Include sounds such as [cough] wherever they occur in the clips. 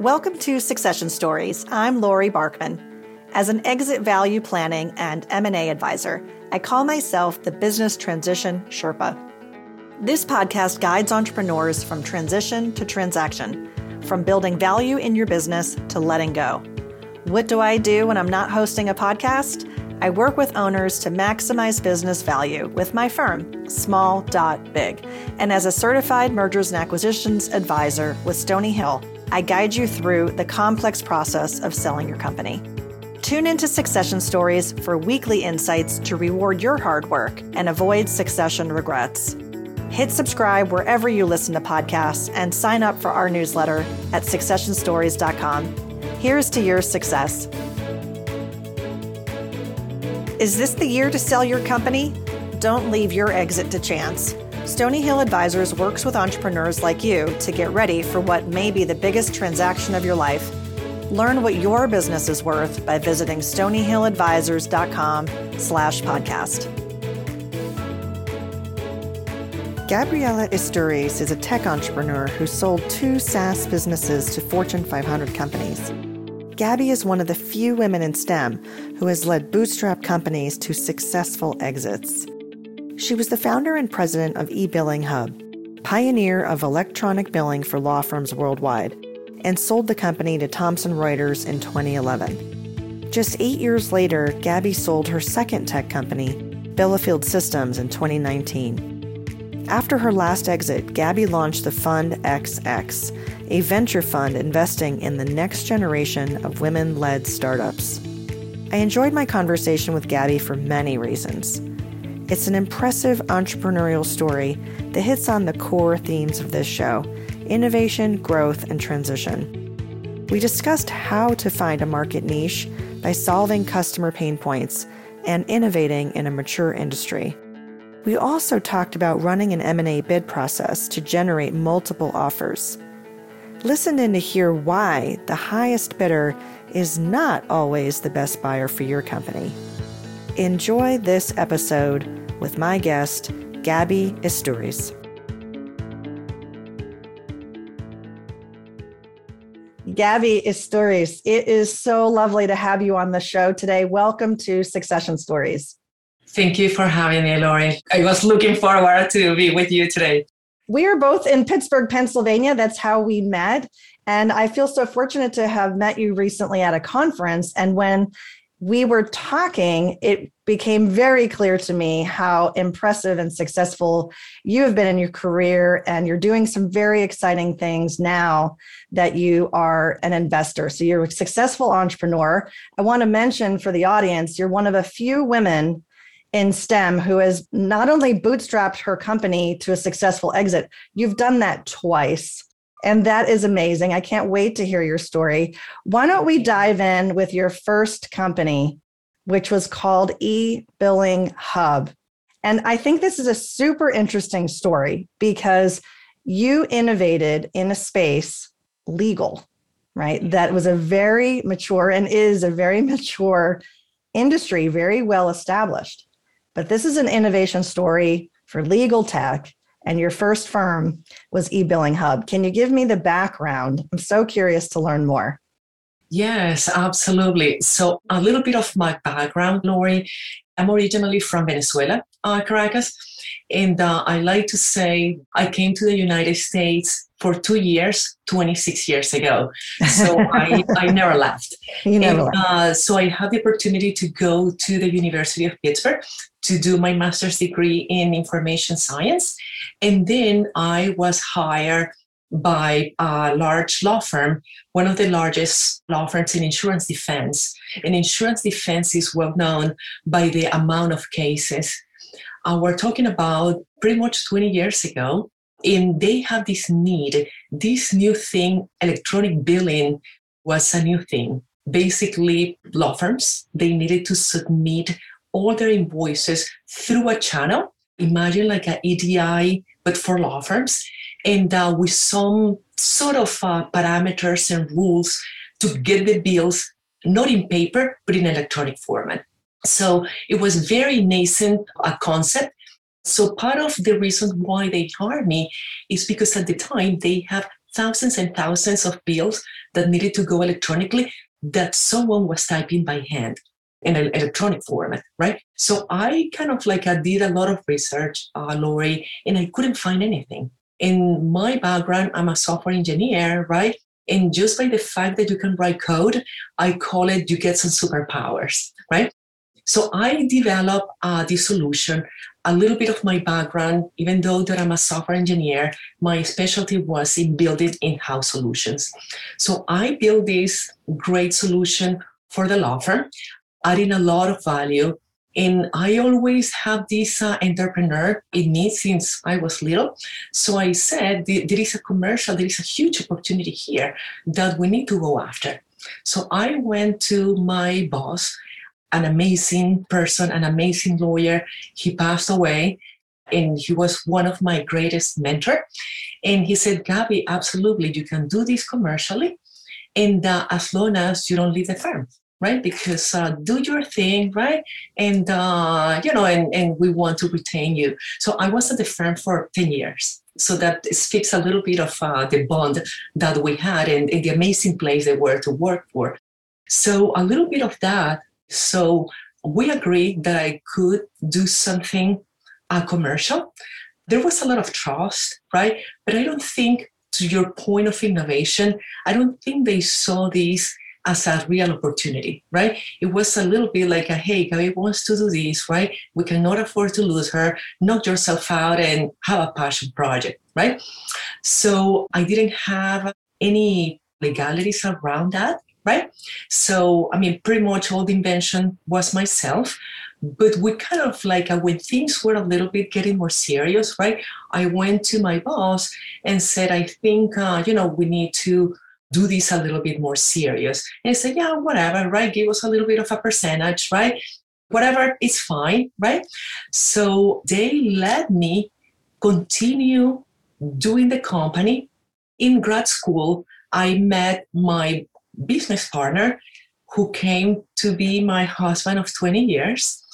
Welcome to Succession Stories. I'm Lori Barkman. As an exit value planning and M&A advisor, I call myself the business transition Sherpa. This podcast guides entrepreneurs from transition to transaction, from building value in your business to letting go. What do I do when I'm not hosting a podcast? I work with owners to maximize business value with my firm, Small Dot Big. And as a certified mergers and acquisitions advisor with Stony Hill, I guide you through the complex process of selling your company. Tune into Succession Stories for weekly insights to reward your hard work and avoid succession regrets. Hit subscribe wherever you listen to podcasts and sign up for our newsletter at successionstories.com. Here's to your success. Is this the year to sell your company? Don't leave your exit to chance. Stony Hill Advisors works with entrepreneurs like you to get ready for what may be the biggest transaction of your life. Learn what your business is worth by visiting stonyhilladvisors.com slash podcast. Gabriela Isturiz is a tech entrepreneur who sold two SaaS businesses to Fortune 500 companies. Gabby is one of the few women in STEM who has led bootstrap companies to successful exits. She was the founder and president of eBilling Hub, pioneer of electronic billing for law firms worldwide, and sold the company to Thomson Reuters in 2011. Just eight years later, Gabby sold her second tech company, Bellefield Systems, in 2019. After her last exit, Gabby launched the Fund XX, a venture fund investing in the next generation of women led startups. I enjoyed my conversation with Gabby for many reasons. It's an impressive entrepreneurial story that hits on the core themes of this show innovation, growth, and transition. We discussed how to find a market niche by solving customer pain points and innovating in a mature industry. We also talked about running an M&A bid process to generate multiple offers. Listen in to hear why the highest bidder is not always the best buyer for your company. Enjoy this episode with my guest, Gabby Isturiz. Gabby Isturiz, it is so lovely to have you on the show today. Welcome to Succession Stories. Thank you for having me, Lori. I was looking forward to be with you today. We are both in Pittsburgh, Pennsylvania. That's how we met. And I feel so fortunate to have met you recently at a conference. And when we were talking, it became very clear to me how impressive and successful you have been in your career. And you're doing some very exciting things now that you are an investor. So you're a successful entrepreneur. I want to mention for the audience, you're one of a few women in STEM who has not only bootstrapped her company to a successful exit, you've done that twice. And that is amazing. I can't wait to hear your story. Why don't we dive in with your first company, which was called E Billing Hub? And I think this is a super interesting story because you innovated in a space legal, right? Mm-hmm. That was a very mature and is a very [laughs] mature industry, very well established. But this is an innovation story for legal tech and your first firm was eBilling Hub. Can you give me the background? I'm so curious to learn more. Yes, absolutely. So, a little bit of my background, Lori. I'm originally from Venezuela, uh, Caracas. And uh, I like to say I came to the United States for two years, 26 years ago. So I, I never left. [laughs] You never and, left. Uh, so I had the opportunity to go to the University of Pittsburgh to do my master's degree in information science. And then I was hired by a large law firm, one of the largest law firms in insurance defense. And insurance defense is well known by the amount of cases. Uh, we're talking about pretty much 20 years ago, and they have this need, this new thing, electronic billing was a new thing. Basically, law firms, they needed to submit all their invoices through a channel. Imagine like an EDI, but for law firms, and uh, with some sort of uh, parameters and rules to get the bills not in paper but in electronic format. So it was very nascent a concept. So part of the reason why they hired me is because at the time they have thousands and thousands of bills that needed to go electronically that someone was typing by hand in an electronic format, right? So I kind of like I did a lot of research, uh, Lori, and I couldn't find anything. In my background, I'm a software engineer, right? And just by the fact that you can write code, I call it you get some superpowers, right? So I develop uh, solution. A little bit of my background, even though that I'm a software engineer, my specialty was in building in-house solutions. So I built this great solution for the law firm, adding a lot of value. And I always have this uh, entrepreneur in me since I was little. So I said, there is a commercial, there is a huge opportunity here that we need to go after. So I went to my boss an amazing person, an amazing lawyer. He passed away and he was one of my greatest mentor. And he said, Gabby, absolutely, you can do this commercially. And uh, as long as you don't leave the firm, right? Because uh, do your thing, right? And, uh, you know, and, and we want to retain you. So I was at the firm for 10 years. So that speaks a little bit of uh, the bond that we had and, and the amazing place they were to work for. So a little bit of that so we agreed that I could do something uh, commercial. There was a lot of trust, right? But I don't think, to your point of innovation, I don't think they saw this as a real opportunity, right? It was a little bit like a, hey, Gabi wants to do this, right? We cannot afford to lose her. Knock yourself out and have a passion project, right? So I didn't have any legalities around that right? So, I mean, pretty much all the invention was myself. But we kind of like, uh, when things were a little bit getting more serious, right? I went to my boss and said, I think, uh, you know, we need to do this a little bit more serious. And said, yeah, whatever, right? Give us a little bit of a percentage, right? Whatever, it's fine, right? So they let me continue doing the company. In grad school, I met my business partner who came to be my husband of 20 years.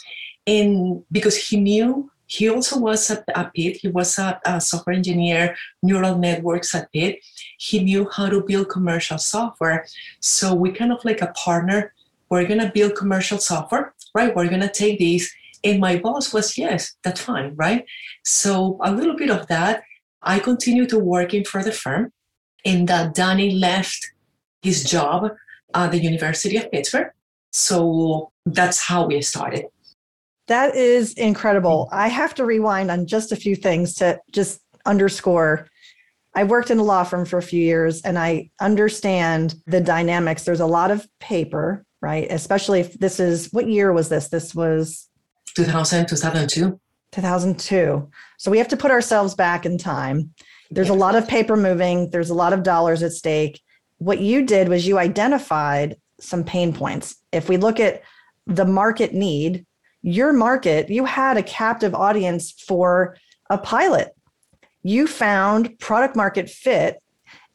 And because he knew he also was at, at Pitt, he was a, a, software engineer, neural networks at Pitt. He knew how to build commercial software. So we kind of like a partner, we're to build commercial software, right? We're to take these. And my boss was, yes, that's fine, right? So a little bit of that. I continued to working for the firm. And uh, Danny left his job at the University of Pittsburgh. So that's how we started. That is incredible. Mm-hmm. I have to rewind on just a few things to just underscore. I worked in a law firm for a few years and I understand the dynamics. There's a lot of paper, right? Especially if this is what year was this? This was 2000, 2002. 2002. So we have to put ourselves back in time. There's a lot of paper moving, there's a lot of dollars at stake what you did was you identified some pain points. If we look at the market need, your market, you had a captive audience for a pilot. You found product market fit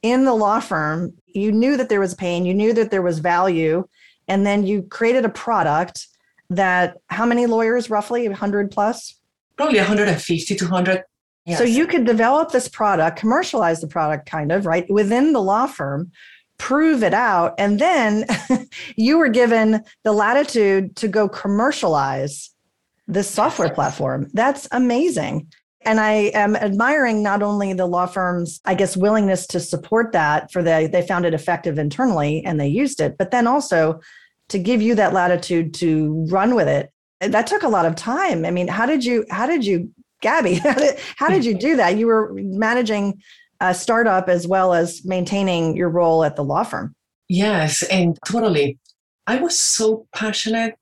in the law firm. You knew that there was pain, you knew that there was value, and then you created a product that how many lawyers roughly 100 plus probably 150 to 100 Yes. So you could develop this product, commercialize the product kind of, right, within the law firm, prove it out, and then [laughs] you were given the latitude to go commercialize this software platform. That's amazing. And I am admiring not only the law firm's, I guess, willingness to support that for the they found it effective internally and they used it, but then also to give you that latitude to run with it. That took a lot of time. I mean, how did you how did you Gabby, [laughs] how did, how did you do that? You were managing a startup as well as maintaining your role at the law firm. Yes, and totally. I was so passionate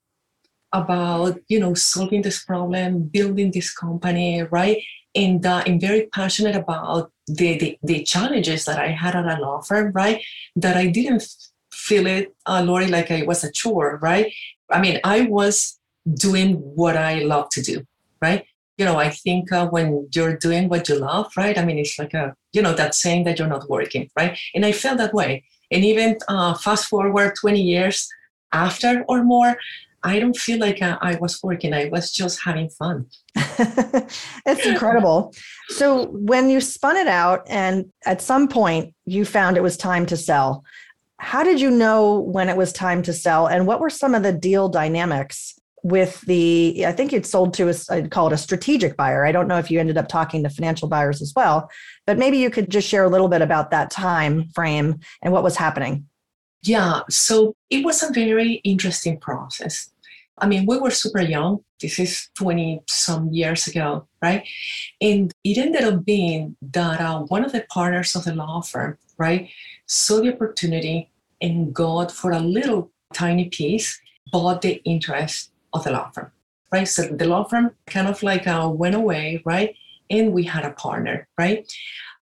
about you know solving this problem, building this company, right? And uh, I'm very passionate about the, the, the challenges that I had at a law firm, right? That I didn't feel it, uh, Lori, like I was a chore, right? I mean, I was doing what I love to do, right? You know, I think uh, when you're doing what you love, right? I mean, it's like a, you know, that saying that you're not working, right? And I felt that way. And even uh, fast forward 20 years after or more, I don't feel like I, I was working. I was just having fun. [laughs] it's incredible. So when you spun it out and at some point you found it was time to sell, how did you know when it was time to sell and what were some of the deal dynamics with the i think you'd sold to a i'd call it a strategic buyer. I don't know if you ended up talking to financial buyers as well but maybe you could just share a little bit about that time frame and what was happening. Yeah so it was a very interesting process. I mean we were super young. This is 20 some years ago right? And it ended up being that uh, one of the partners of the law firm right saw the opportunity and got for a little tiny piece bought the interest of the law firm, right? So the law firm kind of like uh, went away, right? And we had a partner, right?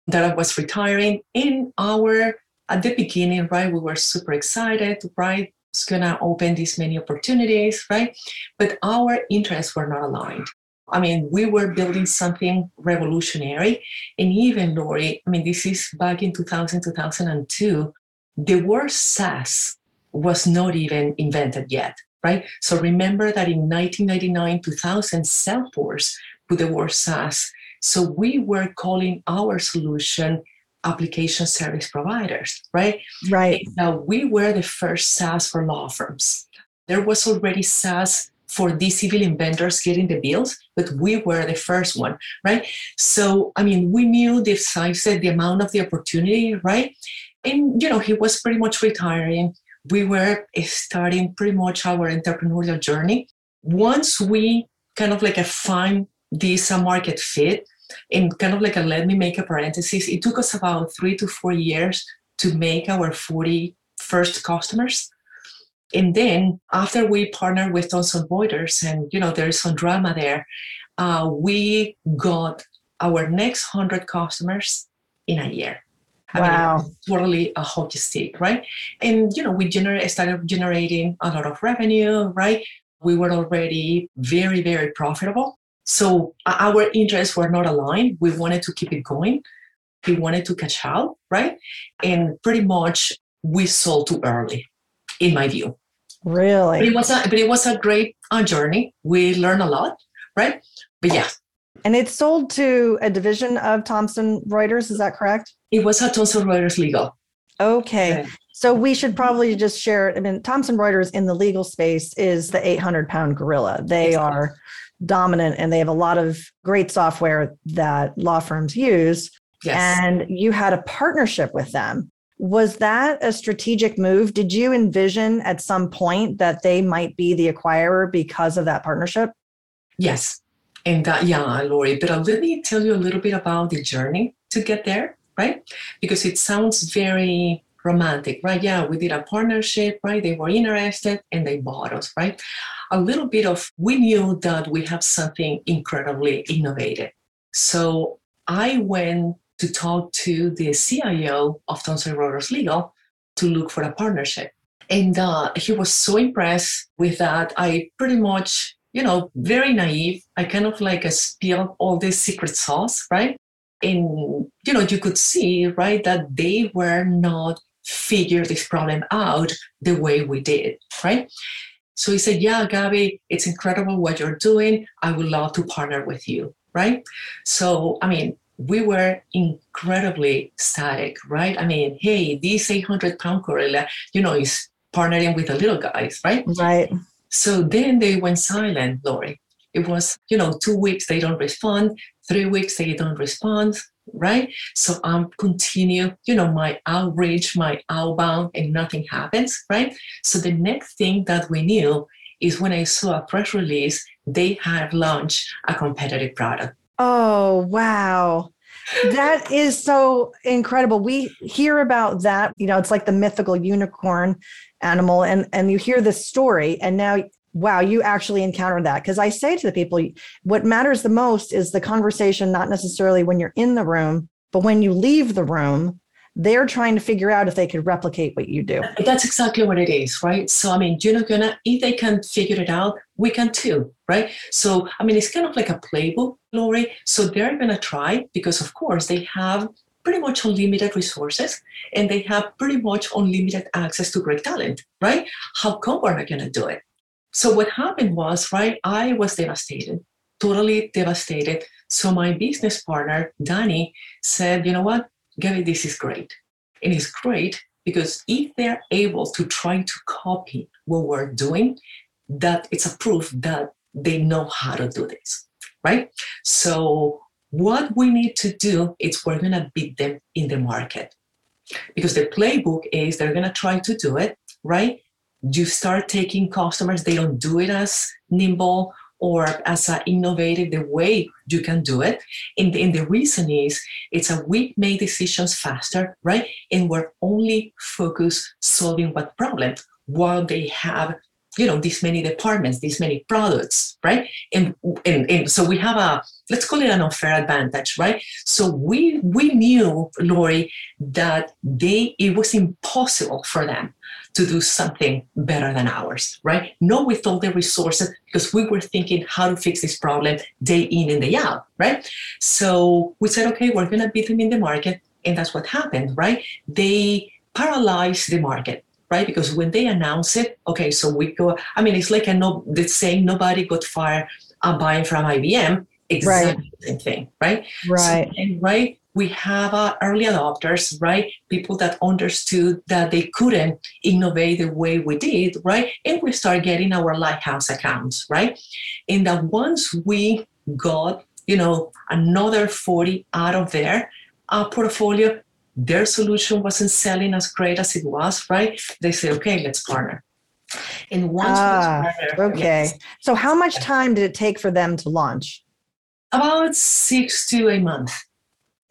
That I was retiring. In our, at the beginning, right, we were super excited, right? It's gonna open these many opportunities, right? But our interests were not aligned. I mean, we were building something revolutionary. And even Lori, I mean, this is back in 2000, 2002, the word SaaS was not even invented yet right? So remember that in 1999, 2000, Salesforce put the word SaaS. So we were calling our solution application service providers, right? Right. Now we were the first SaaS for law firms. There was already SaaS for these civil vendors getting the bills, but we were the first one, right? So, I mean, we knew the size, the amount of the opportunity, right? And, you know, he was pretty much retiring we were starting pretty much our entrepreneurial journey. Once we kind of like a find this uh, market fit, and kind of like a let me make a parenthesis, it took us about three to four years to make our 40 first customers. And then after we partnered with Thomson Reuters, and you know there's some drama there, uh, we got our next 100 customers in a year. I wow. Mean, totally a hockey stick, right? And you know, we generate started generating a lot of revenue, right? We were already very, very profitable. So our interests were not aligned. We wanted to keep it going. We wanted to catch up, right? And pretty much we sold too early, in my view. Really? But it was a but it was a great uh, journey. We learned a lot, right? But yeah, and it's sold to a division of Thomson Reuters, is that correct? It was at Thomson Reuters Legal. Okay. So we should probably just share. I mean, Thomson Reuters in the legal space is the 800 pound gorilla. They are dominant and they have a lot of great software that law firms use. Yes. And you had a partnership with them. Was that a strategic move? Did you envision at some point that they might be the acquirer because of that partnership? Yes. And that, yeah, Lori, but uh, let me tell you a little bit about the journey to get there, right? Because it sounds very romantic, right? Yeah, we did a partnership, right? They were interested and they bought us, right? A little bit of, we knew that we have something incredibly innovative. So I went to talk to the CIO of Thomson Reuters Legal to look for a partnership. And uh, he was so impressed with that. I pretty much you know, very naive. I kind of like a spill all this secret sauce, right? And, you know, you could see, right, that they were not figure this problem out the way we did, right? So he said, Yeah, Gabby, it's incredible what you're doing. I would love to partner with you, right? So, I mean, we were incredibly static, right? I mean, hey, this 800 pound gorilla, you know, is partnering with the little guys, right? Right. So then they went silent, Lori. It was, you know, two weeks they don't respond, three weeks they don't respond, right? So I'm continue, you know, my outreach, my outbound, and nothing happens, right? So the next thing that we knew is when I saw a press release, they had launched a competitive product. Oh, wow. that is so incredible. We hear about that, you know, it's like the mythical unicorn animal and and you hear this story and now wow you actually encountered that. Because i say to the people what matters the most is the conversation not necessarily when you're in the room but when you leave the room they're trying to figure out if they could replicate what you do. That's exactly what it is right? So i mean you're not gonna if they can figure it out we can too right? So i mean it's kind of like a playbook lori. So they're gonna try because of course they have pretty much unlimited resources and they have pretty much unlimited access to great talent, right? How come we're not going to do it? So what happened was, right, I was devastated, totally devastated. So my business partner, Danny, said, you know what, Gabby, this is great. And it's great because if they're able to try to copy what we're doing, that it's a proof that they know how to do this, right? So what we need to do is we're going to beat them in the market because the playbook is they're going to try to do it, right? You start taking customers, they don't do it as nimble or as a innovative the way you can do it. And, and the reason is it's a we make decisions faster, right? And we're only focused solving what problem while they have you know these many departments these many products right? And, and and so we have a let's call it an unfair advantage right? So we we knew lori that they it was impossible for them to do something better than ours right? Not with all the resources because we were thinking how to fix this problem day in and day out right? So we said okay we're going to beat them in the market and that's what happened right? They paralyzed the market right? Because when they announce it, okay, so we go. I mean, it's like a no. The saying nobody got fired uh, buying from IBM. Exactly right. the same thing, right? Right. So, and right, we have uh, early adopters, right? People that understood that they couldn't innovate the way we did, right? And we start getting our lighthouse accounts, right? And that once we got, you know, another 40 out of their uh, portfolio, their solution wasn't selling as great as it was, right? They say, okay, let's partner. And once ah, partner, okay. Yes. So how much time did it take for them to launch? About six to a month.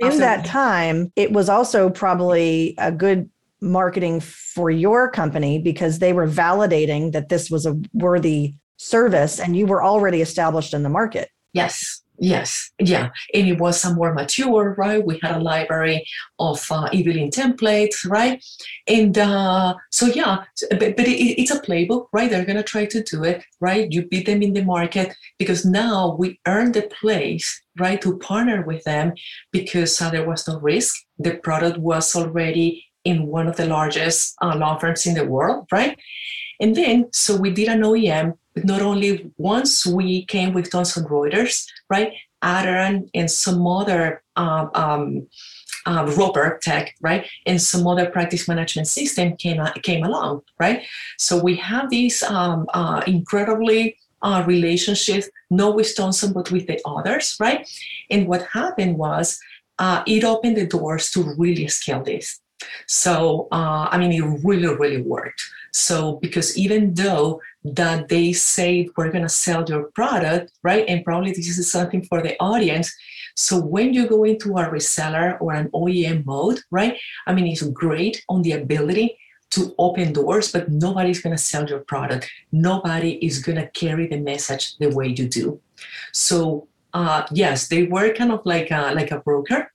In that time, it was also probably a good marketing for your company because they were validating that this was a worthy service and you were already established in the market. Yes. Yes, yeah, and it was some more mature, right? We had a library of uh, Evelyn templates, right? And uh, so, yeah, but, but it, it's a playbook, right? They're gonna try to do it, right? You beat them in the market because now we earned the place, right, to partner with them because uh, there was no risk. The product was already in one of the largest uh, law firms in the world, right? And then, so we did an OEM not only once we came with Thomson Reuters, right? Aderant and some other um, um, um, Roper Tech, right, and some other practice management system came came along, right. So we have these um, uh, incredibly uh, relationships, not with Thomson but with the others, right. And what happened was uh, it opened the doors to really scale this. So uh, I mean, it really, really worked. So because even though that they say we're going to sell your product, right? And probably this is something for the audience. So when you go into a reseller or an OEM mode, right? I mean, it's great on the ability to open doors, but nobody's going to sell your product. Nobody is going to carry the message the way you do. So uh, yes, they were kind of like a, like a broker.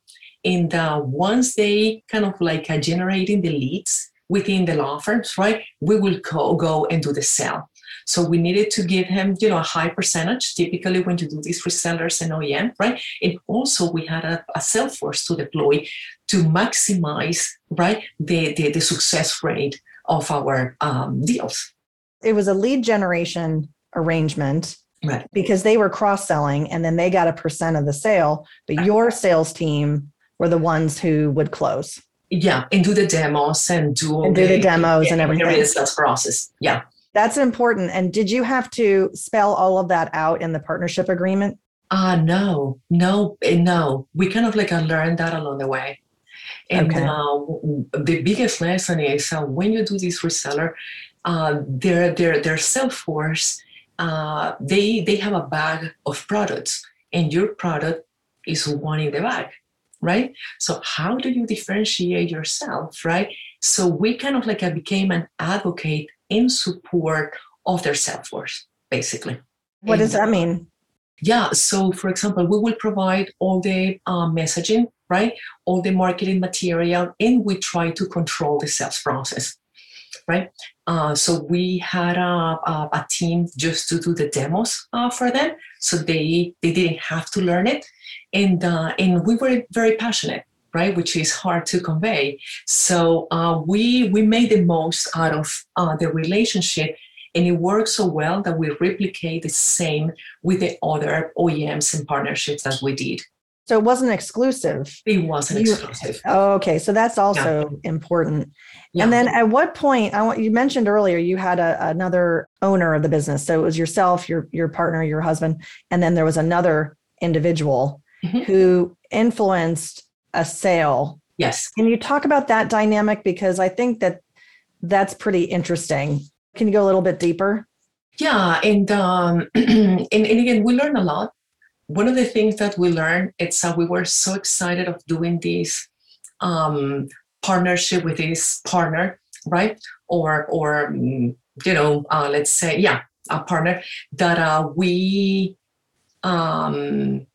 And uh, once they kind of like uh, generating the leads within the law firms, right? We will go, go and do the sale. So we needed to give him, you know, a high percentage, typically when you do these resellers and OEM, right? And also we had a, a sales force to deploy to maximize, right, the, the, the success rate of our um, deals. It was a lead generation arrangement right. because they were cross selling and then they got a percent of the sale, but your sales team were the ones who would close. Yeah, and do the demos and do and do the, the demos and everything. The sales process. Yeah. That's important. And did you have to spell all of that out in the partnership agreement? Ah, uh, no, no, eh, no. We kind of like learned that along the way. And okay. uh, the biggest lesson is uh, when you do this reseller, uh, their their their sales force, uh, they they have a bag of products, and your product is one in the bag, right? So how do you differentiate yourself, right? So we kind of like uh, became an advocate in support of their sales force, basically. What does that mean? Yeah. So, for example, we will provide all the uh, messaging, right? All the marketing material, and we try to control the sales process, right? Uh, so we had a, a, a, team just to do the demos uh, for them, so they they didn't have to learn it, and uh, and we were very passionate right? Which is hard to convey. So uh, we we made the most out of uh, the relationship, And it worked so well that we replicate the same with the other OEMs and partnerships that we did. So it wasn't exclusive. It wasn't exclusive. Oh, okay. So that's also yeah. important. Yeah. And then at what point, I want you mentioned earlier you had a, another owner of the business. So it was yourself, your your partner, your husband, and then there was another individual mm-hmm. who influenced a sale. Yes. Can you talk about that dynamic because I think that that's pretty interesting. Can you go a little bit deeper? Yeah, and um, [clears throat] and, and again, we learn a lot one of the things that we learned is that we were so excited of doing this um, partnership with this partner, right? Or or mm, you know, uh, let's say yeah, a partner that uh, we um,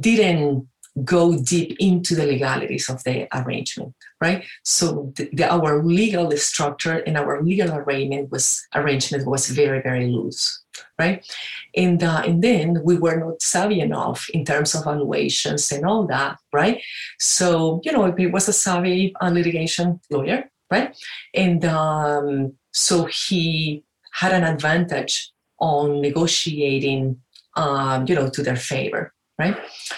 didn't go deep into the legalities of the arrangement, right? So the, the, our legal structure and our legal arrangement was arrangement was very very loose, right? And, uh, and then we were not savvy enough in terms of valuations and all that, right? So, you know, it was a savvy uh, litigation lawyer, right? And um, so he had an advantage on negotiating, um, you know, to their favor, right?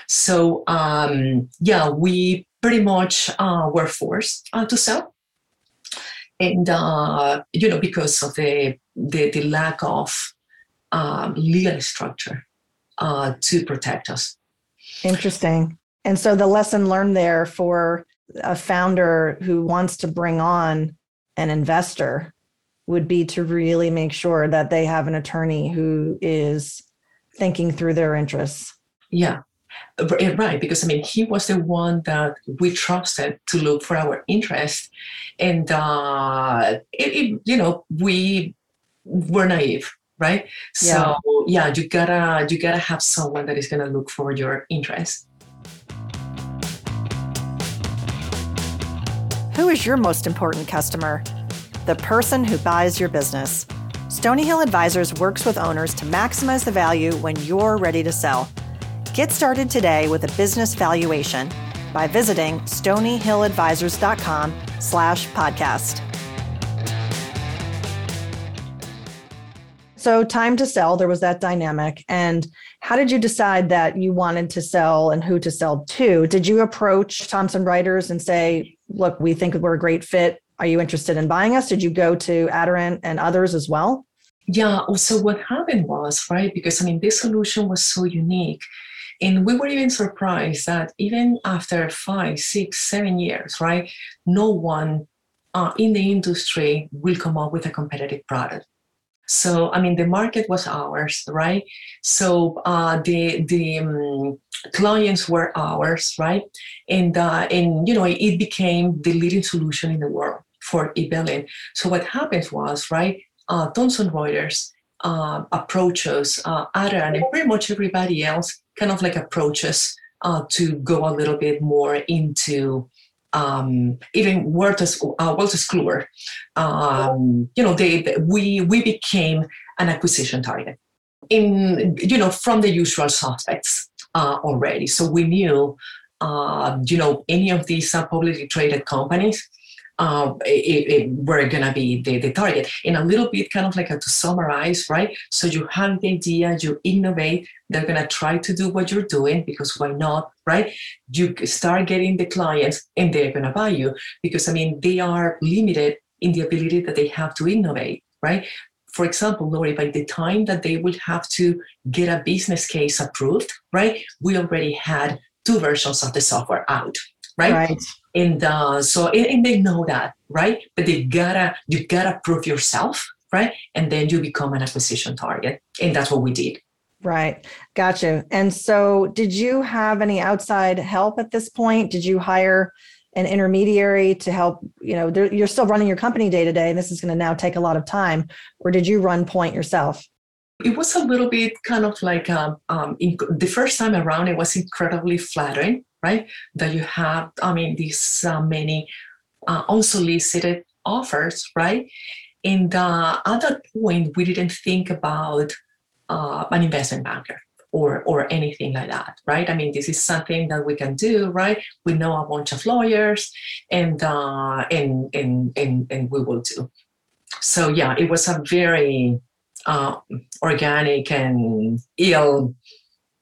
So, um, yeah, we pretty much uh, were forced uh, to sell and uh, you know because of the, the, the lack of um, legal structure uh, to protect us. Interesting. And so the lesson learned there for a founder who wants to bring on an investor would be to really make sure that they have an attorney who is thinking through their interests. Yeah. Right, because I mean, he was the one that we trusted to look for our interest, and uh, it, it, you know, we were naive right? Yeah. so yeah you gotta you gotta have someone that is gonna look for your interest. Who is your most important customer? The person who buys your business. Stony hill advisors works with owners to maximize the value when you're ready to sell get started today with a business valuation by visiting stonyhilladvisors.com slash podcast So, time to sell, there was that dynamic. And how did you decide that you wanted to sell and who to sell to? Did you approach Thomson Reuters and say, look, we think we're a great fit. Are you interested in buying us? Did you go to Aderant and others as well? Yeah. So, what happened was, right, because I mean, this solution was so unique. And we were even surprised that even after five, six, seven years, right, no one uh, in the industry will come up with a competitive product. So I mean, the market was ours, right? So uh, the the um, clients were ours, right? And uh, and you know, it became the leading solution in the world for e-billing. So what happened was, right? Uh, Thomson Reuters uh, approaches uh, Aderant and pretty much everybody else kind of like approaches uh, to go a little bit more into um, even Wolters, uh, Wolters Kluwer, um, you know, they, we we became an acquisition target in you know from the usual suspects uh, already. So we knew, uh, you know, any of these publicly traded companies uh, it, it, we're going to be the, the target. In a little bit, kind of like a, to summarize, right? So you have the idea, you innovate, they're going to try to do what you're doing because why not, right? You start getting the clients and they're going to buy you because, I mean, they are limited in the ability that they have to innovate, right? For example, Lori, by the time that they will have to get a business case approved, right? We already had two versions of the software out, right? Right and uh, so and, and, they know that right? But they gotta you gotta prove yourself right? And then you become an acquisition target and that's what we did. Right. Gotcha. And so did you have any outside help at this point? Did you hire an intermediary to help you know you're still running your company day to day and this is going to now take a lot of time or did you run point yourself? It was a little bit kind of like um, um, in, the first time around it was incredibly flattering right? That you have, I mean, these uh, many uh, unsolicited offers, right? And uh, at that point, we didn't think about uh, an investment banker or or anything like that, right? I mean, this is something that we can do, right? We know a bunch of lawyers, and uh, and and and and we will do. so yeah, it was a very uh, organic and ill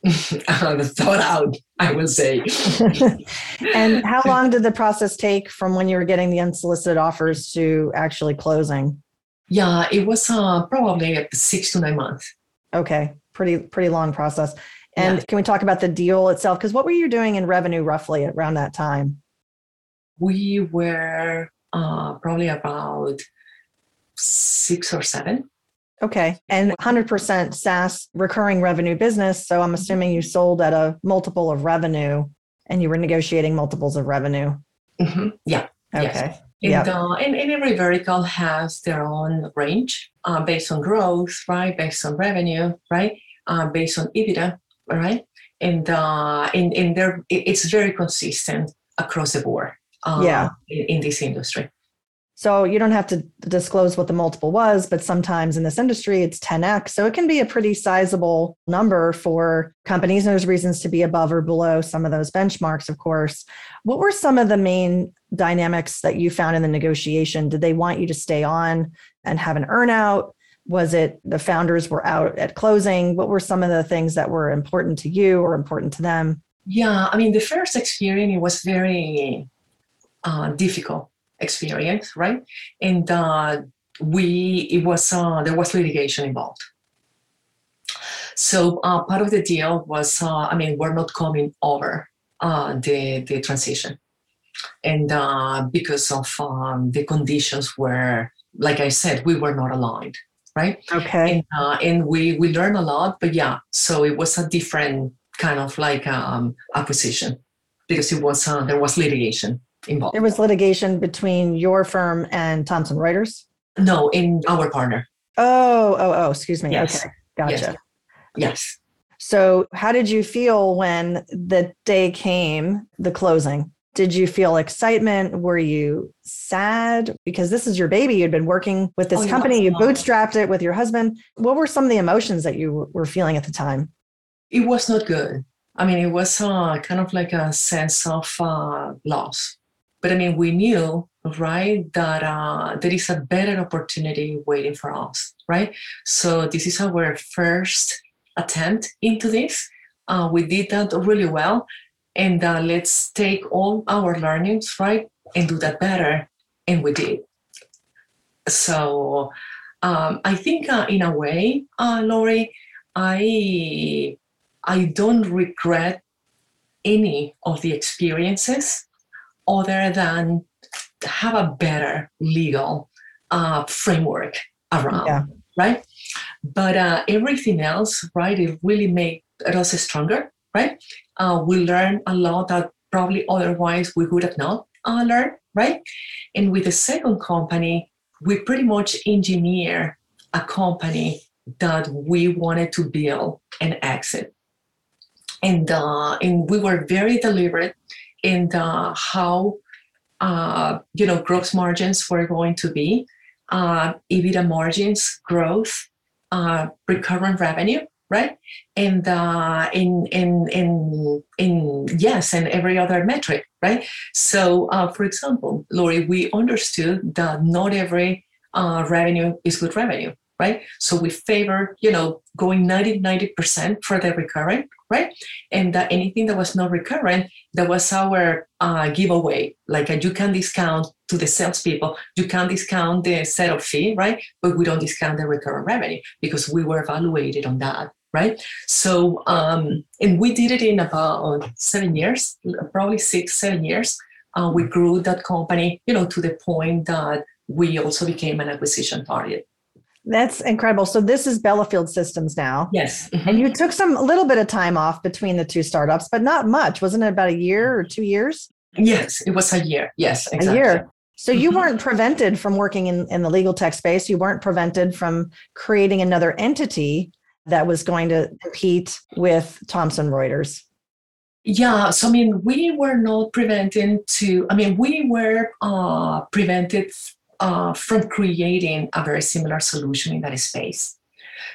[laughs] thought out, I will say. [laughs] and how long did the process take from when you were getting the unsolicited offers to actually closing? Yeah, it was uh, probably six to nine months. Okay, pretty pretty long process. And yeah. can we talk about the deal itself? Because what were you doing in revenue roughly around that time? We were uh, probably about six or seven. Okay. And 100% SaaS recurring revenue business. So I'm assuming you sold at a multiple of revenue and you were negotiating multiples of revenue. Mm-hmm. Yeah. Okay. Yes. And, yep. uh, and, and, every vertical has their own range uh, based on growth, right? Based on revenue, right? Uh, based on EBITDA, right? And uh, in, in there, it's very consistent across the board. Uh, yeah. In, in this industry. So you don't have to disclose what the multiple was, but sometimes in this industry it's 10x. So it can be a pretty sizable number for companies. And there's reasons to be above or below some of those benchmarks, of course. What were some of the main dynamics that you found in the negotiation? Did they want you to stay on and have an earnout? Was it the founders were out at closing? What were some of the things that were important to you or important to them? Yeah, I mean, the first experience was very uh, difficult experience, right? And uh, we it was uh, there was litigation involved. So uh, part of the deal was, uh, I mean, we're not coming over uh, the the transition, and uh, because of um, the conditions were, like I said, we were not aligned, right? Okay. And, and we we learned a lot, but yeah, so it was a different kind of like um, acquisition because it was there was litigation involved. There was litigation between your firm and Thomson Reuters? No, in our partner. Oh, oh, oh, excuse me. Yes. Okay. Gotcha. Yes. yes. So, how did you feel when the day came, the closing? Did you feel excitement? Were you sad? Because this is your baby. You'd been working with this oh, company, you bootstrapped it with your husband. What were some of the emotions that you were feeling at the time? It was not good. I mean, it was uh, kind of like a sense of uh, loss but I mean, we knew, right, that uh, there is a better opportunity waiting for us, right? So this is our first attempt into this. Uh, we did that really well. And uh, let's take all our learnings, right, and do that better. And we did. So um, I think, uh, in a way, uh, Lori, I I don't regret any of the experiences other than have a better legal uh, framework around, yeah. right? But uh, everything else, right, it really made us stronger, right? Uh, we learned a lot that probably otherwise we would have not uh, learned, right? And with the second company, we pretty much engineer a company that we wanted to build and exit. And, uh, and we were very deliberate uh, how uh, you know gross margins were going to be, uh, EBITDA margins, growth, uh, recurrent revenue, right? And uh, in in in in yes, and every other metric, right? So, uh, for example, Lori, we understood that not every uh, revenue is good revenue, right? So we favor, you know, going 90, 90% for the recurrent, right? And that anything that was not recurrent, that was our uh, giveaway. Like uh, you can discount to the salespeople, you can discount the setup fee, right? But we don't discount the recurrent revenue because we were evaluated on that, right? So, um, and we did it in about seven years, probably six, seven years. Uh, we grew that company, you know, to the point that we also became an acquisition target. That's incredible. So this is Bellefield Systems now. Yes. Mm-hmm. And you took some a little bit of time off between the two startups, but not much. Wasn't it about a year or two years? Yes, it was a year. Yes, exactly. A year. So you mm-hmm. weren't prevented from working in, in the legal tech space. You weren't prevented from creating another entity that was going to compete with Thomson Reuters. Yeah, so I mean, we were not prevented to. I mean, we were uh, prevented uh, from creating a very similar solution in that space.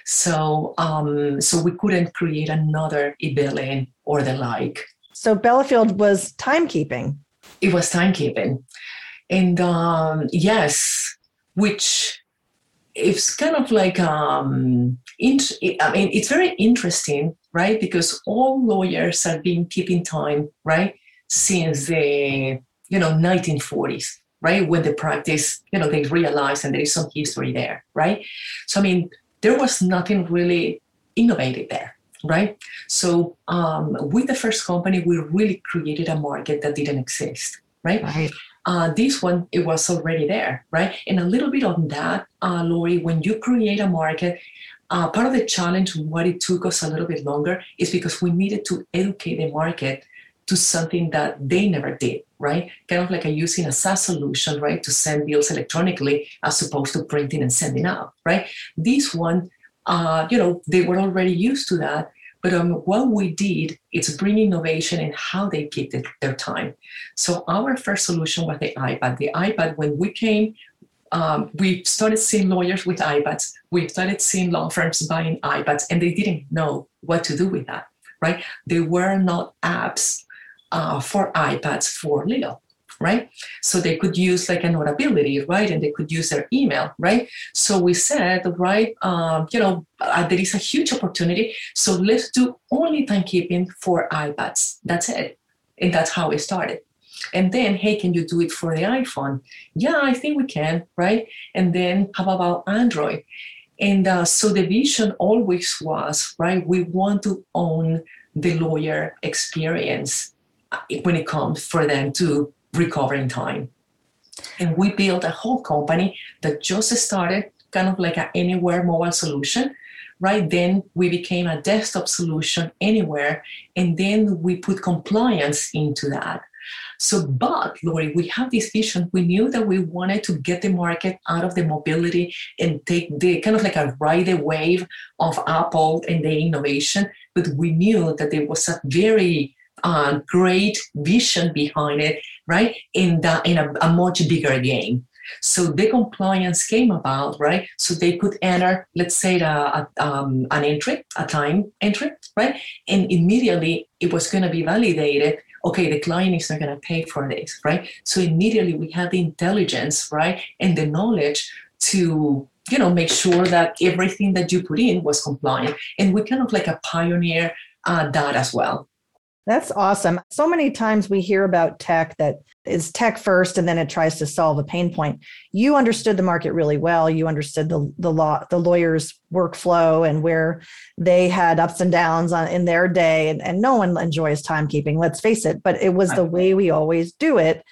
So, um, so we couldn't create another e-billing or the like. So Bellefield was timekeeping. It was timekeeping, and um, yes, which it's kind of like um, int- I mean, it's very interesting, right? Because all lawyers have been keeping time, right, since the you know 1940s, right, when they practice, you know, they realize and there is some history there, right? So I mean, there was nothing really innovative there, right? So um, with the first company, we really created a market that didn't exist, right? Right. Uh, this one, it was already there, right? And a little bit on that, uh, Lori, when you create a market, uh, part of the challenge, what it took us a little bit longer, is because we needed to educate the market to something that they never did, right? Kind of like using a SaaS solution, right, to send bills electronically as opposed to printing and sending out, right? This one, uh, you know, they were already used to that. But um, what we did is bring innovation in how they keep the, their time. So our first solution was the iPad. The iPad, when we came, um, we started seeing lawyers with iPads. We started seeing law firms buying iPads, and they didn't know what to do with that, right? They were not apps uh, for iPads for legal right? So they could use like a notability, right? And they could use their email, right? So we said, right, um, you know, uh, there is a huge opportunity. So let's do only timekeeping for iPads. That's it. And that's how we started. And then, hey, can you do it for the iPhone? Yeah, I think we can, right? And then, how about Android? And uh, so the vision always was, right, we want to own the lawyer experience Uh, when it comes for them to recovering time. And we built a whole company that just started kind of like an anywhere mobile solution. Right then, we became a desktop solution anywhere, and then we put compliance into that. So, but Lori, we have this vision. We knew that we wanted to get the market out of the mobility and take the kind of like a ride the wave of Apple and the innovation. But we knew that there was a very uh, great vision behind it, right? In the, in a, a much bigger game. So the compliance came about, right? So they could enter, let's say, the, a, um, an entry, a time entry, right? And immediately it was going to be validated. Okay, the client is not going to pay for this, right? So immediately we had the intelligence, right, and the knowledge to you know make sure that everything that you put in was compliant, and we kind of like a pioneer uh, that as well. That's awesome. So many times we hear about tech that is tech first and then it tries to solve a pain point. You understood the market really well. You understood the the law the lawyers workflow and where they had ups and downs on, in their day and, and no one enjoys timekeeping, let's face it, but it was the way we always do it.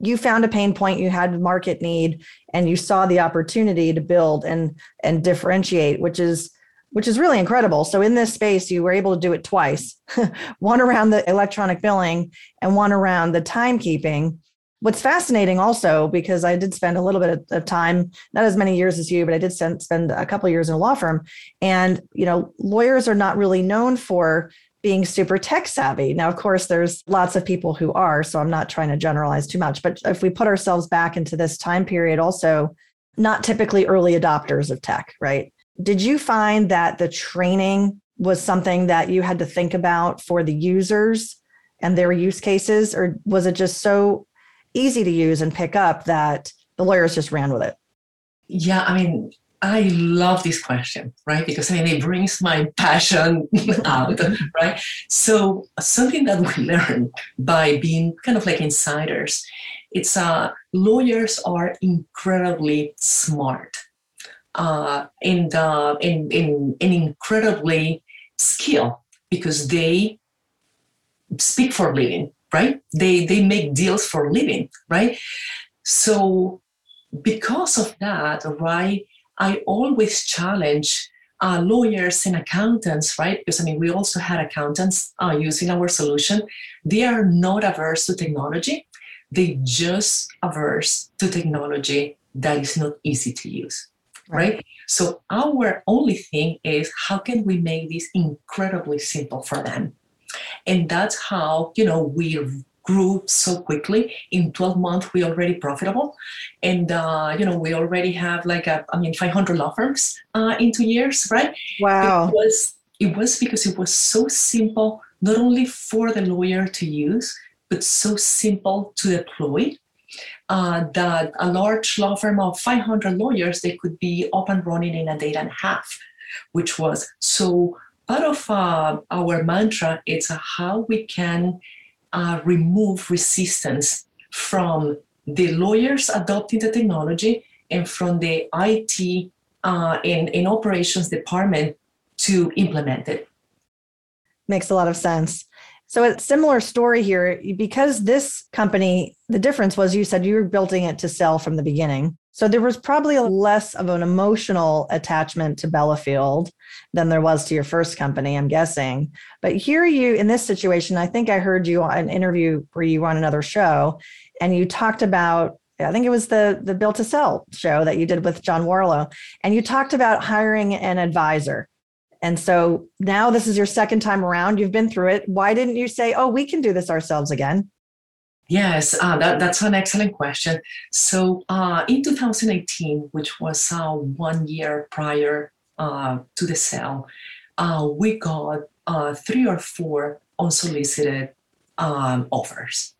You found a pain point, you had market need and you saw the opportunity to build and and differentiate, which is which is really incredible. So in this space, you were able to do it twice, [laughs] one around the electronic billing and one around the timekeeping. What's fascinating also, because I did spend a little bit of time, not as many years as you, but I did spend, a couple years in a law firm. And, you know, lawyers are not really known for being super tech savvy. Now, of course, there's lots of people who are, so I'm not trying to generalize too much. But if we put ourselves back into this time period, also, not typically early adopters of tech, right? Did you find that the training was something that you had to think about for the users and their use cases, or was it just so easy to use and pick up that the lawyers just ran with it? Yeah, I mean, I love this question, right? Because I mean, it brings my passion [laughs] out, right? So something that we [laughs] learn by being kind of like insiders, it's uh, lawyers are incredibly smart uh, and, uh, and, and, and incredibly skilled because they speak for living, right? They, they make deals for living, right? So because of that, right, I always challenge uh, lawyers and accountants, right? Because I mean, we also had accountants uh, using our solution. They are not averse to technology. They just averse to technology that is not easy to use right? So our only thing is how can we make this incredibly simple for them? And that's how, you know, we grew so quickly. In 12 months, we already profitable. And, uh, you know, we already have like, a, I mean, 500 law firms uh, in two years, right? Wow. It was, it was because it was so simple, not only for the lawyer to use, but so simple to deploy uh, that a large law firm of 500 lawyers they could be up and running in a day and a half, which was so part of uh, our mantra. It's how we can uh, remove resistance from the lawyers adopting the technology and from the IT uh, in, in operations department to implement it. Makes a lot of sense. So a similar story here, because this company, the difference was you said you were building it to sell from the beginning. So there was probably less of an emotional attachment to Bellefield than there was to your first company, I'm guessing. But here you in this situation, I think I heard you on an interview where you were on another show and you talked about I think it was the the Built to Sell show that you did with John Warrillow, and you talked about hiring an advisor. And so now this is your second time around. You've been through it. Why didn't you say, "Oh, we can do this ourselves again"? Yes, uh, that, that's an excellent question. So uh, in 2018, which was uh, one year prior uh, to the sale, uh, we got uh, three or four unsolicited um, offers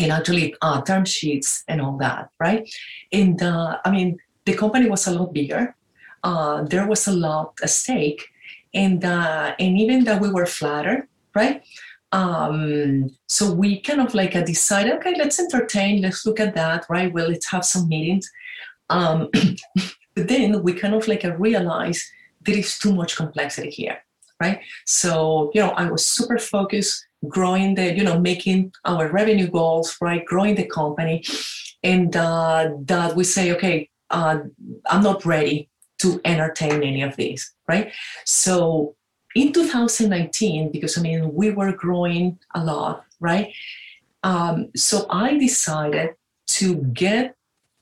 and actually term sheets and all that, right? And I mean, the company was a lot bigger. Uh, there was a lot at stake, and uh, and even that we were flattered, right? Um, so we kind of like uh, decided, okay, let's entertain, let's look at that, right? Well, let's have some meetings. Um, [clears throat] but then we kind of like uh, realized there is too much complexity here, right? So you know, I was super focused growing the, you know, making our revenue goals, right? Growing the company. And uh, that we say, okay, uh, I'm not ready to entertain any of these, right? So in 2019, because I mean, we were growing a lot, right? Um, so I decided to get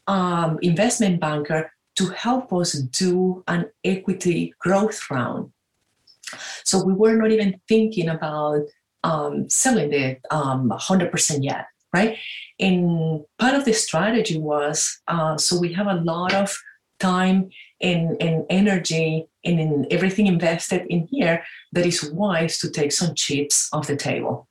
um, investment banker to help us do an equity growth round. So we were not even thinking about um, selling it um, 100% yet, right? And part of the strategy was uh, so we have a lot of time and, and energy and in everything invested in here that is wise to take some chips off the table.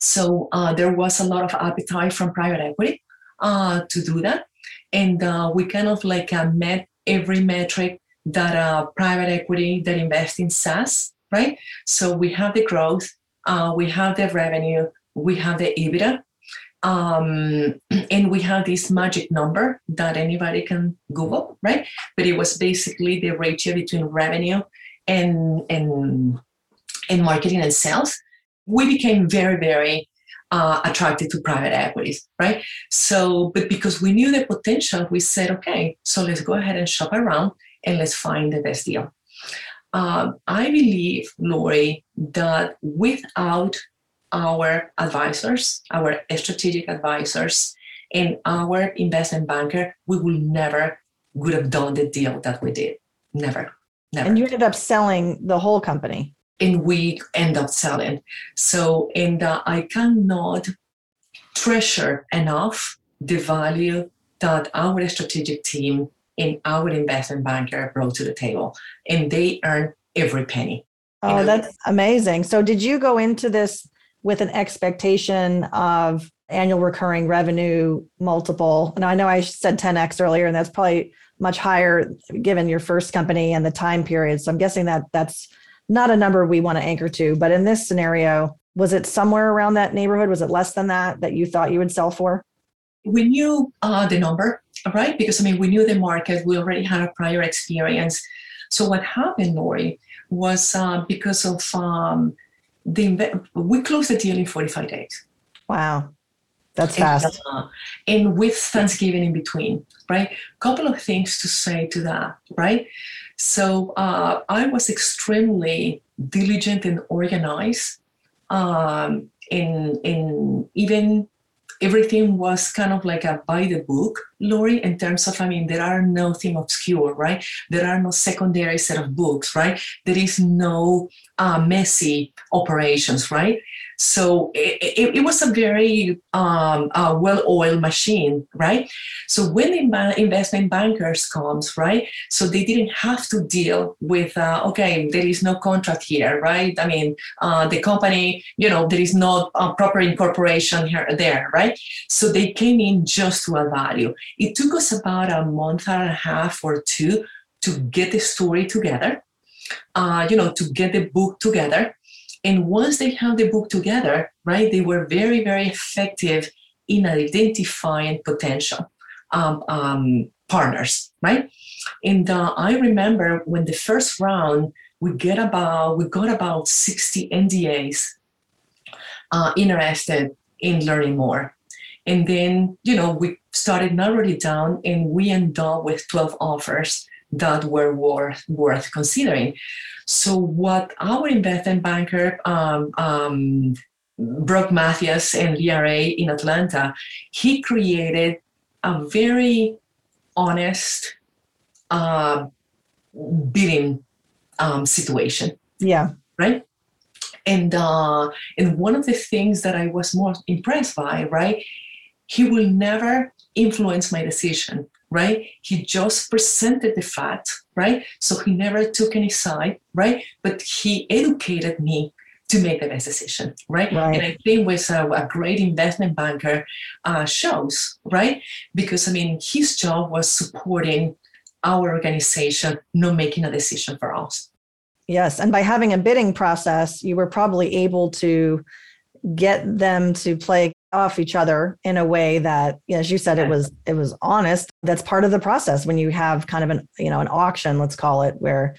So uh, there was a lot of appetite from private equity uh, to do that. And uh, we kind of like uh, met every metric that uh, private equity that invest in SaaS, right? So we have the growth, uh, we have the revenue, we have the EBITDA, um, [clears throat] and we have this magic number that anybody can Google, right? But it was basically the ratio between revenue and and and marketing and sales. We became very very uh, attracted to private equities, right? So, but because we knew the potential, we said, okay, so let's go ahead and shop around and let's find the best deal. Um, I believe, Lori, that without our advisors, our strategic advisors, and our investment banker, we will never would have done the deal that we did. Never, never. And you ended up selling the whole company. And we end up selling. So, and uh, I cannot treasure enough the value that our strategic team and our investment banker brought to the table, and they earn every penny. Oh, know? that's amazing. So, did you go into this with an expectation of annual recurring revenue multiple? And I know I said 10x earlier, and that's probably much higher given your first company and the time period. So, I'm guessing that that's not a number we want to anchor to. But in this scenario, was it somewhere around that neighborhood? Was it less than that that you thought you would sell for? We knew uh, the number, right? Because I mean, we knew the market. We already had a prior experience. So what happened, Lori, was uh, because of um, the we closed the deal in 45 days. Wow. That's fast. And, uh, and with Thanksgiving in between, right? Couple of things to say to that, right? So uh, I was extremely diligent and organized um, in in even everything was kind of like a by the book, Lori, in terms of, I mean, there are nothing obscure, right? There are no secondary set of books, right? There is no uh, messy operations, right? So it, it, it was a very um, well-oiled machine, right? So when the investment bankers comes, right? So they didn't have to deal with, uh, okay, there is no contract here, right? I mean, uh, the company, you know, there is no uh, proper incorporation here there, right? So they came in just to a value. It took us about a month and a half or two to get the story together, uh, you know, to get the book together and once they have the book together, right, they were very, very effective in identifying potential um, um, partners, right? And uh, I remember when the first round, we get about we got about 60 NDAs uh, interested in learning more. And then, you know, we started narrowing it down and we end up with 12 offers that were worth, worth considering. So, what our investment banker, um, um, Brock Matthias and Leah in Atlanta, he created a very honest uh, bidding um, situation. Yeah. Right. And uh, and one of the things that I was most impressed by, right, he will never influence my decision right? He just presented the fact, right? So he never took any side, right? But he educated me to make the best decision, right? right. And I think with a, a great investment banker uh, shows, right? Because I mean, his job was supporting our organization, not making a decision for us. Yes, and by having a bidding process, you were probably able to get them to play off each other in a way that as you said it was it was honest. That's part of the process when you have kind of an you know an auction let's call it where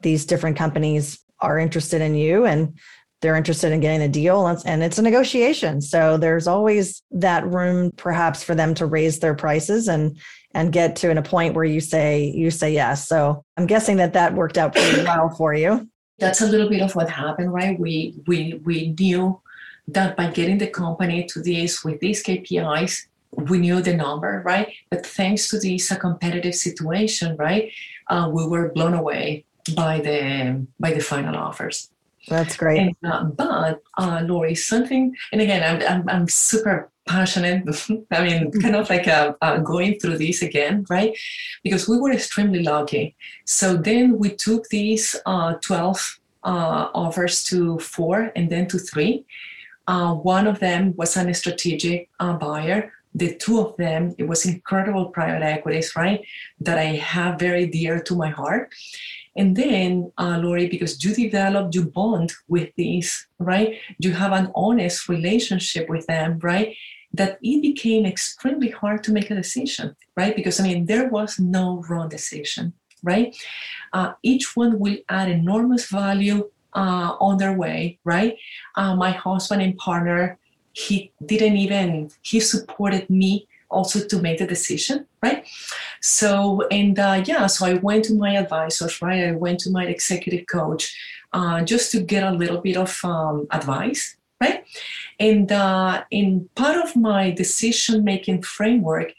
these different companies are interested in you and they're interested in getting a deal and it's a negotiation. So there's always that room perhaps for them to raise their prices and and get to a point where you say you say yes. So i'm guessing that that worked out pretty well for you. That's a little bit of what happened right? We we we knew that by getting the company to this with these KPIs, we knew the number, right? But thanks to this a competitive situation, right, uh, we were blown away by the by the final offers. That's great. And, uh, but uh, Lori, something, and again, I'm I'm, I'm super passionate. [laughs] I mean, kind of like uh, uh, going through this again, right? Because we were extremely lucky. So then we took these uh, 12 uh, offers to four and then to three. Uh, one of them was a strategic uh, buyer. The two of them, it was incredible private equities, right? That I have very dear to my heart. And then, uh, Lori, because you develop, you bond with these, right? You have an honest relationship with them, right? That it became extremely hard to make a decision, right? Because I mean, there was no wrong decision, right? Uh, each one will add enormous value uh, on their way, right? Uh, my husband and partner, he didn't even, he supported me also to make the decision, right? So, and uh, yeah, so I went to my advisors, right? I went to my executive coach uh, just to get a little bit of um, advice, right? And uh, in part of my decision making framework,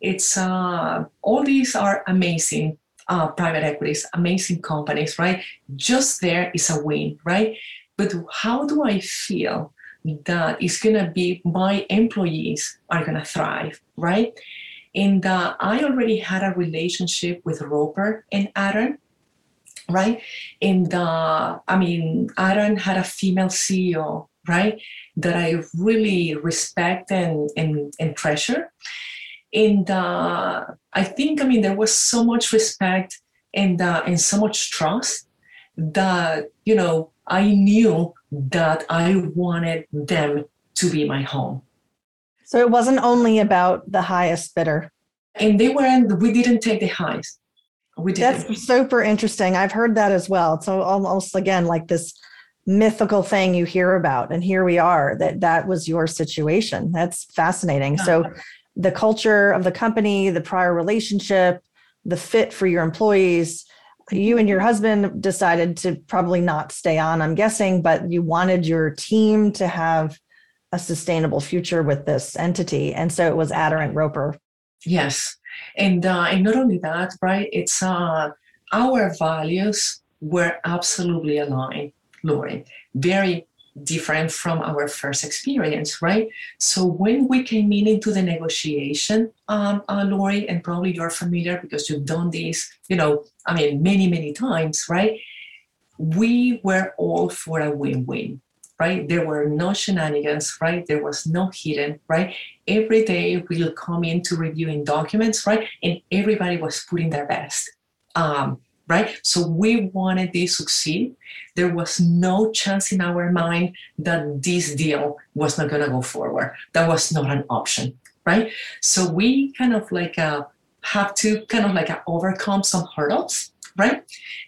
it's uh, all these are amazing uh, private equities, amazing companies, right? Just there is a win, right? But how do I feel that it's going to be my employees are going to thrive, right? And uh, I already had a relationship with Roper and Aderant, right? And uh, I mean, Aderant had a female CEO, right? That I really respect and, and, and treasure and uh, I think I mean there was so much respect and uh, and so much trust that you know I knew that I wanted them to be my home. So it wasn't only about the highest bidder. And they weren't. We didn't take the highest. We didn't. That's super interesting. I've heard that as well. So almost again like this mythical thing you hear about and here we are that that was your situation that's fascinating so the culture of the company, the prior relationship, the fit for your employees. You and your husband decided to probably not stay on, I'm guessing, but you wanted your team to have a sustainable future with this entity. And so it was Aderant Roper. Yes. And, uh, and not only that, right? It's uh, our values were absolutely aligned, Lori. Very different from our first experience, right? So when we came in into the negotiation, um, uh, Lori, and probably you're familiar because you've done this, you know, I mean, many, many times, right? We were all for a win-win, right? There were no shenanigans, right? There was no hidden, right? Every day we'll come into reviewing documents, right? And everybody was putting their best. Um, right? So we wanted this to succeed. There was no chance in our mind that this deal was not going to go forward. That was not an option, right? So we kind of like uh, have to kind of like uh, overcome some hurdles, right?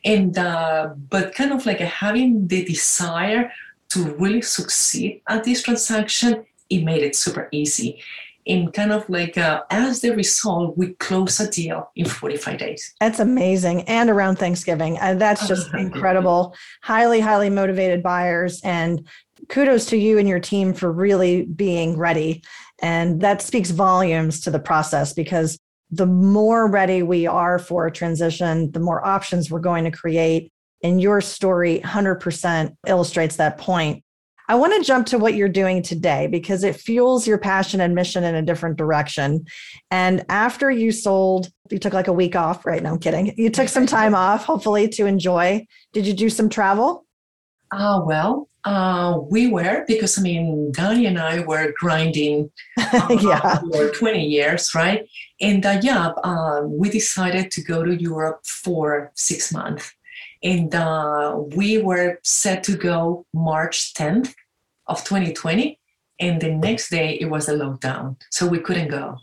And uh, but kind of like uh, having the desire to really succeed at this transaction, it made it super easy in kind of like uh, as the result we close a deal in 45 days. That's amazing and around thanksgiving and that's just [laughs] incredible. Highly highly motivated buyers and kudos to you and your team for really being ready. And that speaks volumes to the process because the more ready we are for a transition the more options we're going to create. And your story 100% illustrates that point I want to jump to what you're doing today because it fuels your passion and mission in a different direction. And after you sold, you took like a week off, right? No, I'm kidding. You took some [laughs] time off, hopefully, to enjoy. Did you do some travel? Uh, well, uh, we were because I mean, Danny and I were grinding [laughs] uh, yeah. for 20 years, right? And uh, yeah, uh, we decided to go to Europe for six months. And uh, we were set to go March 10th of 2020 and the next day it was a lockdown so we couldn't go.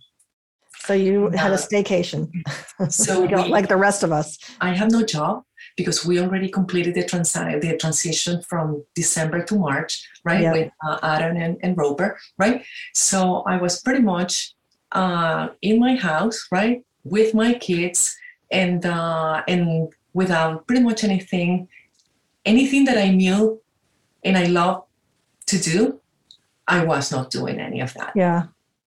So you had a staycation. [laughs] so [laughs] we, like the rest of us. I have no job because we already completed the, trans- the transition from december to march right with uh, Aderant and, and roper right? So i was pretty much uh, in my house right with my kids and uh, and without pretty much anything anything that i knew and i loved to do, I was not doing any of that. Yeah.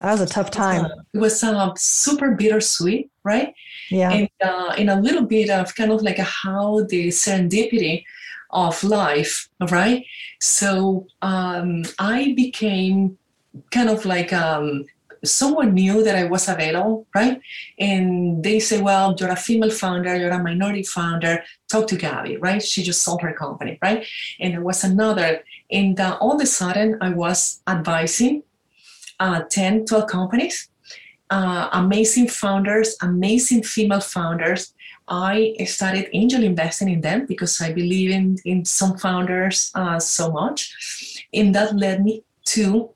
That was a tough time. It was, uh, it was super bittersweet, right? Yeah. And, uh, and a little bit of kind of like a how the serendipity of life, right? So um, I became kind of like um, someone knew that I was available, right? And they say, well, you're a female founder, you're a minority founder, talk to Gabby, right? She just sold her company, right? And there was another, and uh, all of a sudden I was advising uh, 10, 12 companies, uh, amazing founders, amazing female founders. I started angel investing in them because I believe in, in some founders uh, so much. And that led me to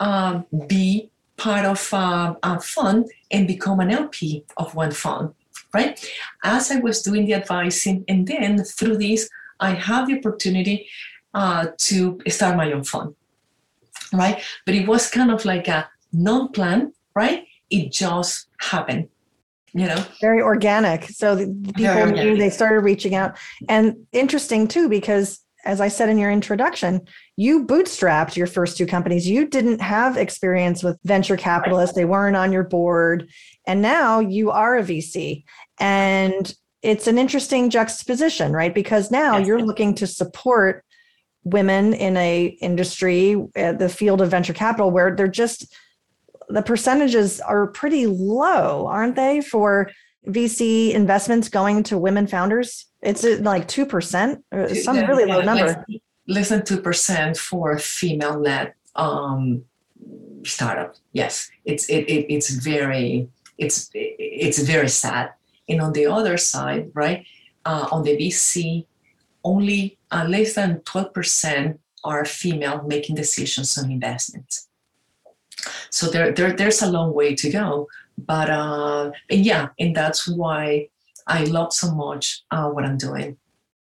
um, be part of uh, a fund and become an LP of one fund, right? As I was doing the advising, and then through this, I have the opportunity uh, to start my own fund, right? But it was kind of like a non plan, right? It just happened. You know, very organic. So the people knew they started reaching out, and interesting too because as I said in your introduction, you bootstrapped your first two companies. You didn't have experience with venture capitalists, they weren't on your board. And now you are a VC. And it's an interesting juxtaposition, right? Because now you're looking to support women in a industry, uh, the field of venture capital, where they're just the percentages are pretty low, aren't they, for VC investments going to women founders? It's uh, like 2%, uh, some really low number. Less than 2% for female led um, startup. Yes, it's it, it, it's very it's it's very sad. And on the other side, right, uh, on the VC, only uh, less than 12% are female making decisions on investments. So there, there there's a long way to go. But uh, and yeah, and that's why I love so much uh, what I'm doing.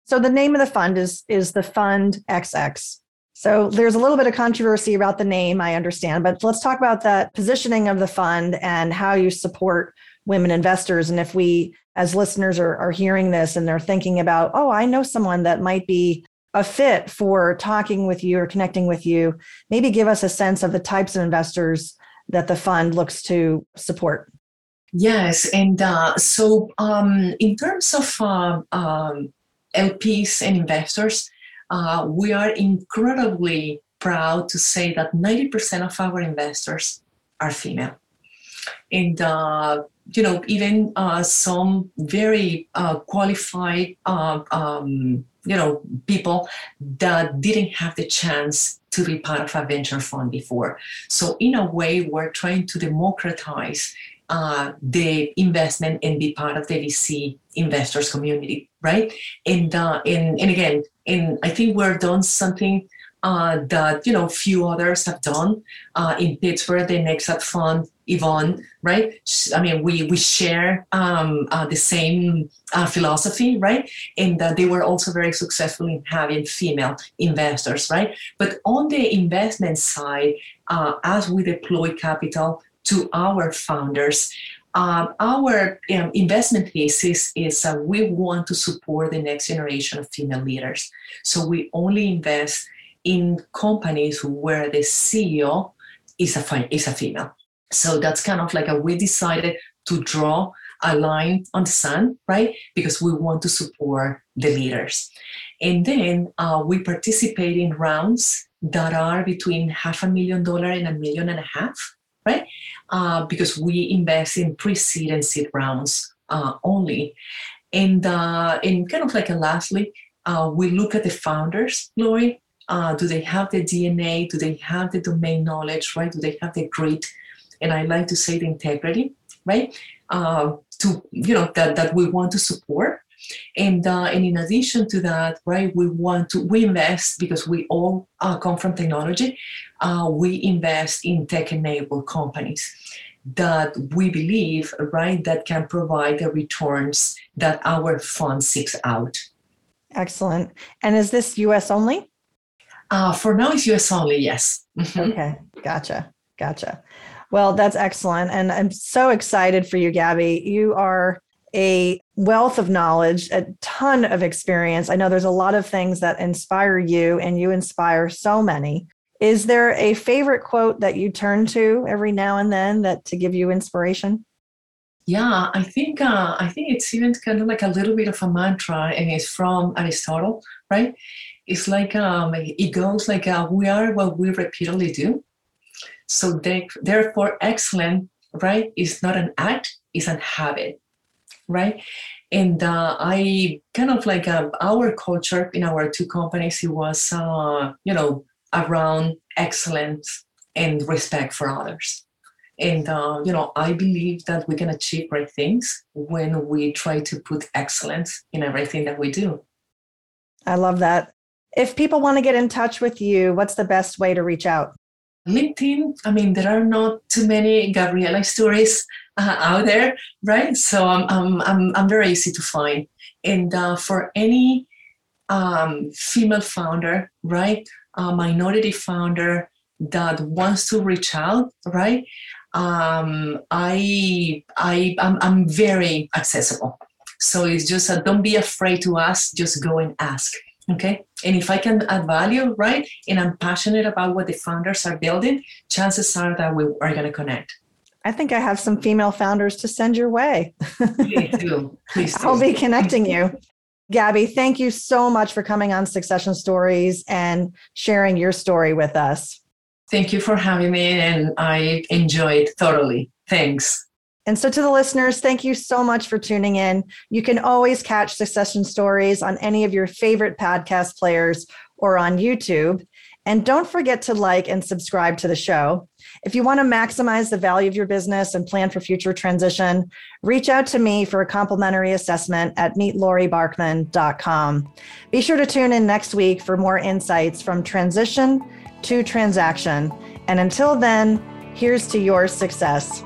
So the name of the fund is is the Fund XX. So there's a little bit of controversy about the name, I understand, but let's talk about the positioning of the fund and how you support women investors. And if we, as listeners, are, are hearing this and they're thinking about, oh, I know someone that might be a fit for talking with you or connecting with you, maybe give us a sense of the types of investors that the fund looks to support. Yes, and uh, so um, in terms of uh, um, LPs and investors, uh, we are incredibly proud to say that 90% of our investors are female. And, uh, you know, even uh, some very uh, qualified, um, you know, people that didn't have the chance to be part of a venture fund before. So, in a way, we're trying to democratize uh, the investment and be part of the VC investors community, right? And uh, and and again, and I think we're done something uh, that you know few others have done uh, in Pittsburgh. The Next Act Fund, Yvonne, right? I mean, we we share um, uh, the same uh, philosophy, right? And they were also very successful in having female investors, right? But on the investment side, uh, as we deploy capital to our founders. Um, our um, investment thesis is uh, we want to support the next generation of female leaders. So we only invest in companies where the CEO is a is a female. So that's kind of like a we decided to draw a line on the sun, right? Because we want to support the leaders. And then uh, we participate in rounds that are between half a million dollar and a million and a half, right? Uh, because we invest in pre-seed and seed rounds uh, only. And, uh, and kind of like a lastly, uh, we look at the founders, Lori, uh, do they have the DNA? Do they have the domain knowledge, right? Do they have the grit? And I like to say the integrity, right? Uh, to, you know, that, that we want to support. And, uh, and in addition to that, right, we want to, we invest because we all uh, come from technology. Uh, we invest in tech enabled companies that we believe, right, that can provide the returns that our fund seeks out. Excellent. And is this US only? Uh, for now, it's US only, yes. Mm-hmm. Okay, gotcha, gotcha. Well, that's excellent. And I'm so excited for you, Gabby. You are a wealth of knowledge, a ton of experience. I know there's a lot of things that inspire you, and you inspire so many. Is there a favorite quote that you turn to every now and then that to give you inspiration? Yeah, I think uh, I think it's even kind of like a little bit of a mantra, and it's from Aristotle, right? it's like um, it goes like uh, we are what we repeatedly do. So they, therefore, excellent, right, is not an act, it's an habit, right? And uh, I kind of like uh, our culture in our two companies, it was, uh, you know, around excellence and respect for others. And, uh, you know, I believe that we can achieve great things when we try to put excellence in everything that we do. I love that. If people want to get in touch with you, what's the best way to reach out? LinkedIn, I mean, there are not too many Gabriela Isturiz uh, [laughs] out there, right? So I'm, I'm, I'm, I'm very easy to find. And uh, for any um, female founder, right, a minority founder that wants to reach out, right, um, I, I, I'm, I'm very accessible. So it's just uh, don't be afraid to ask, just go and ask. Okay. And if I can add value, right, and I'm passionate about what the founders are building, chances are that we are going to connect. I think I have some female founders to send your way. Please do. [laughs] Please do. I'll be connecting you. Gabby, thank you so much for coming on Succession Stories and sharing your story with us. Thank you for having me, and I enjoyed thoroughly. Thanks. And so, to the listeners, thank you so much for tuning in. You can always catch Succession Stories on any of your favorite podcast players or on YouTube. And don't forget to like and subscribe to the show. If you want to maximize the value of your business and plan for future transition, reach out to me for a complimentary assessment at meetloribarkman.com. Be sure to tune in next week for more insights from transition to transaction. And until then, here's to your success.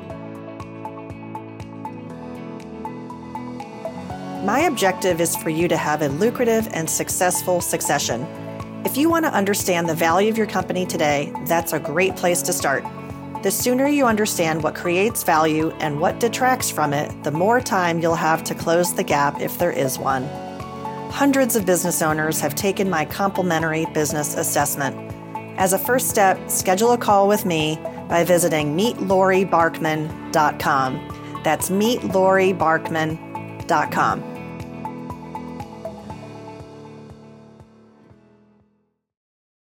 My objective is for you to have a lucrative and successful succession. If you want to understand the value of your company today, that's a great place to start. The sooner you understand what creates value and what detracts from it, the more time you'll have to close the gap if there is one. Hundreds of business owners have taken my complimentary business assessment. As a first step, schedule a call with me by visiting meetloribarkman.com. That's meetloribarkman.com.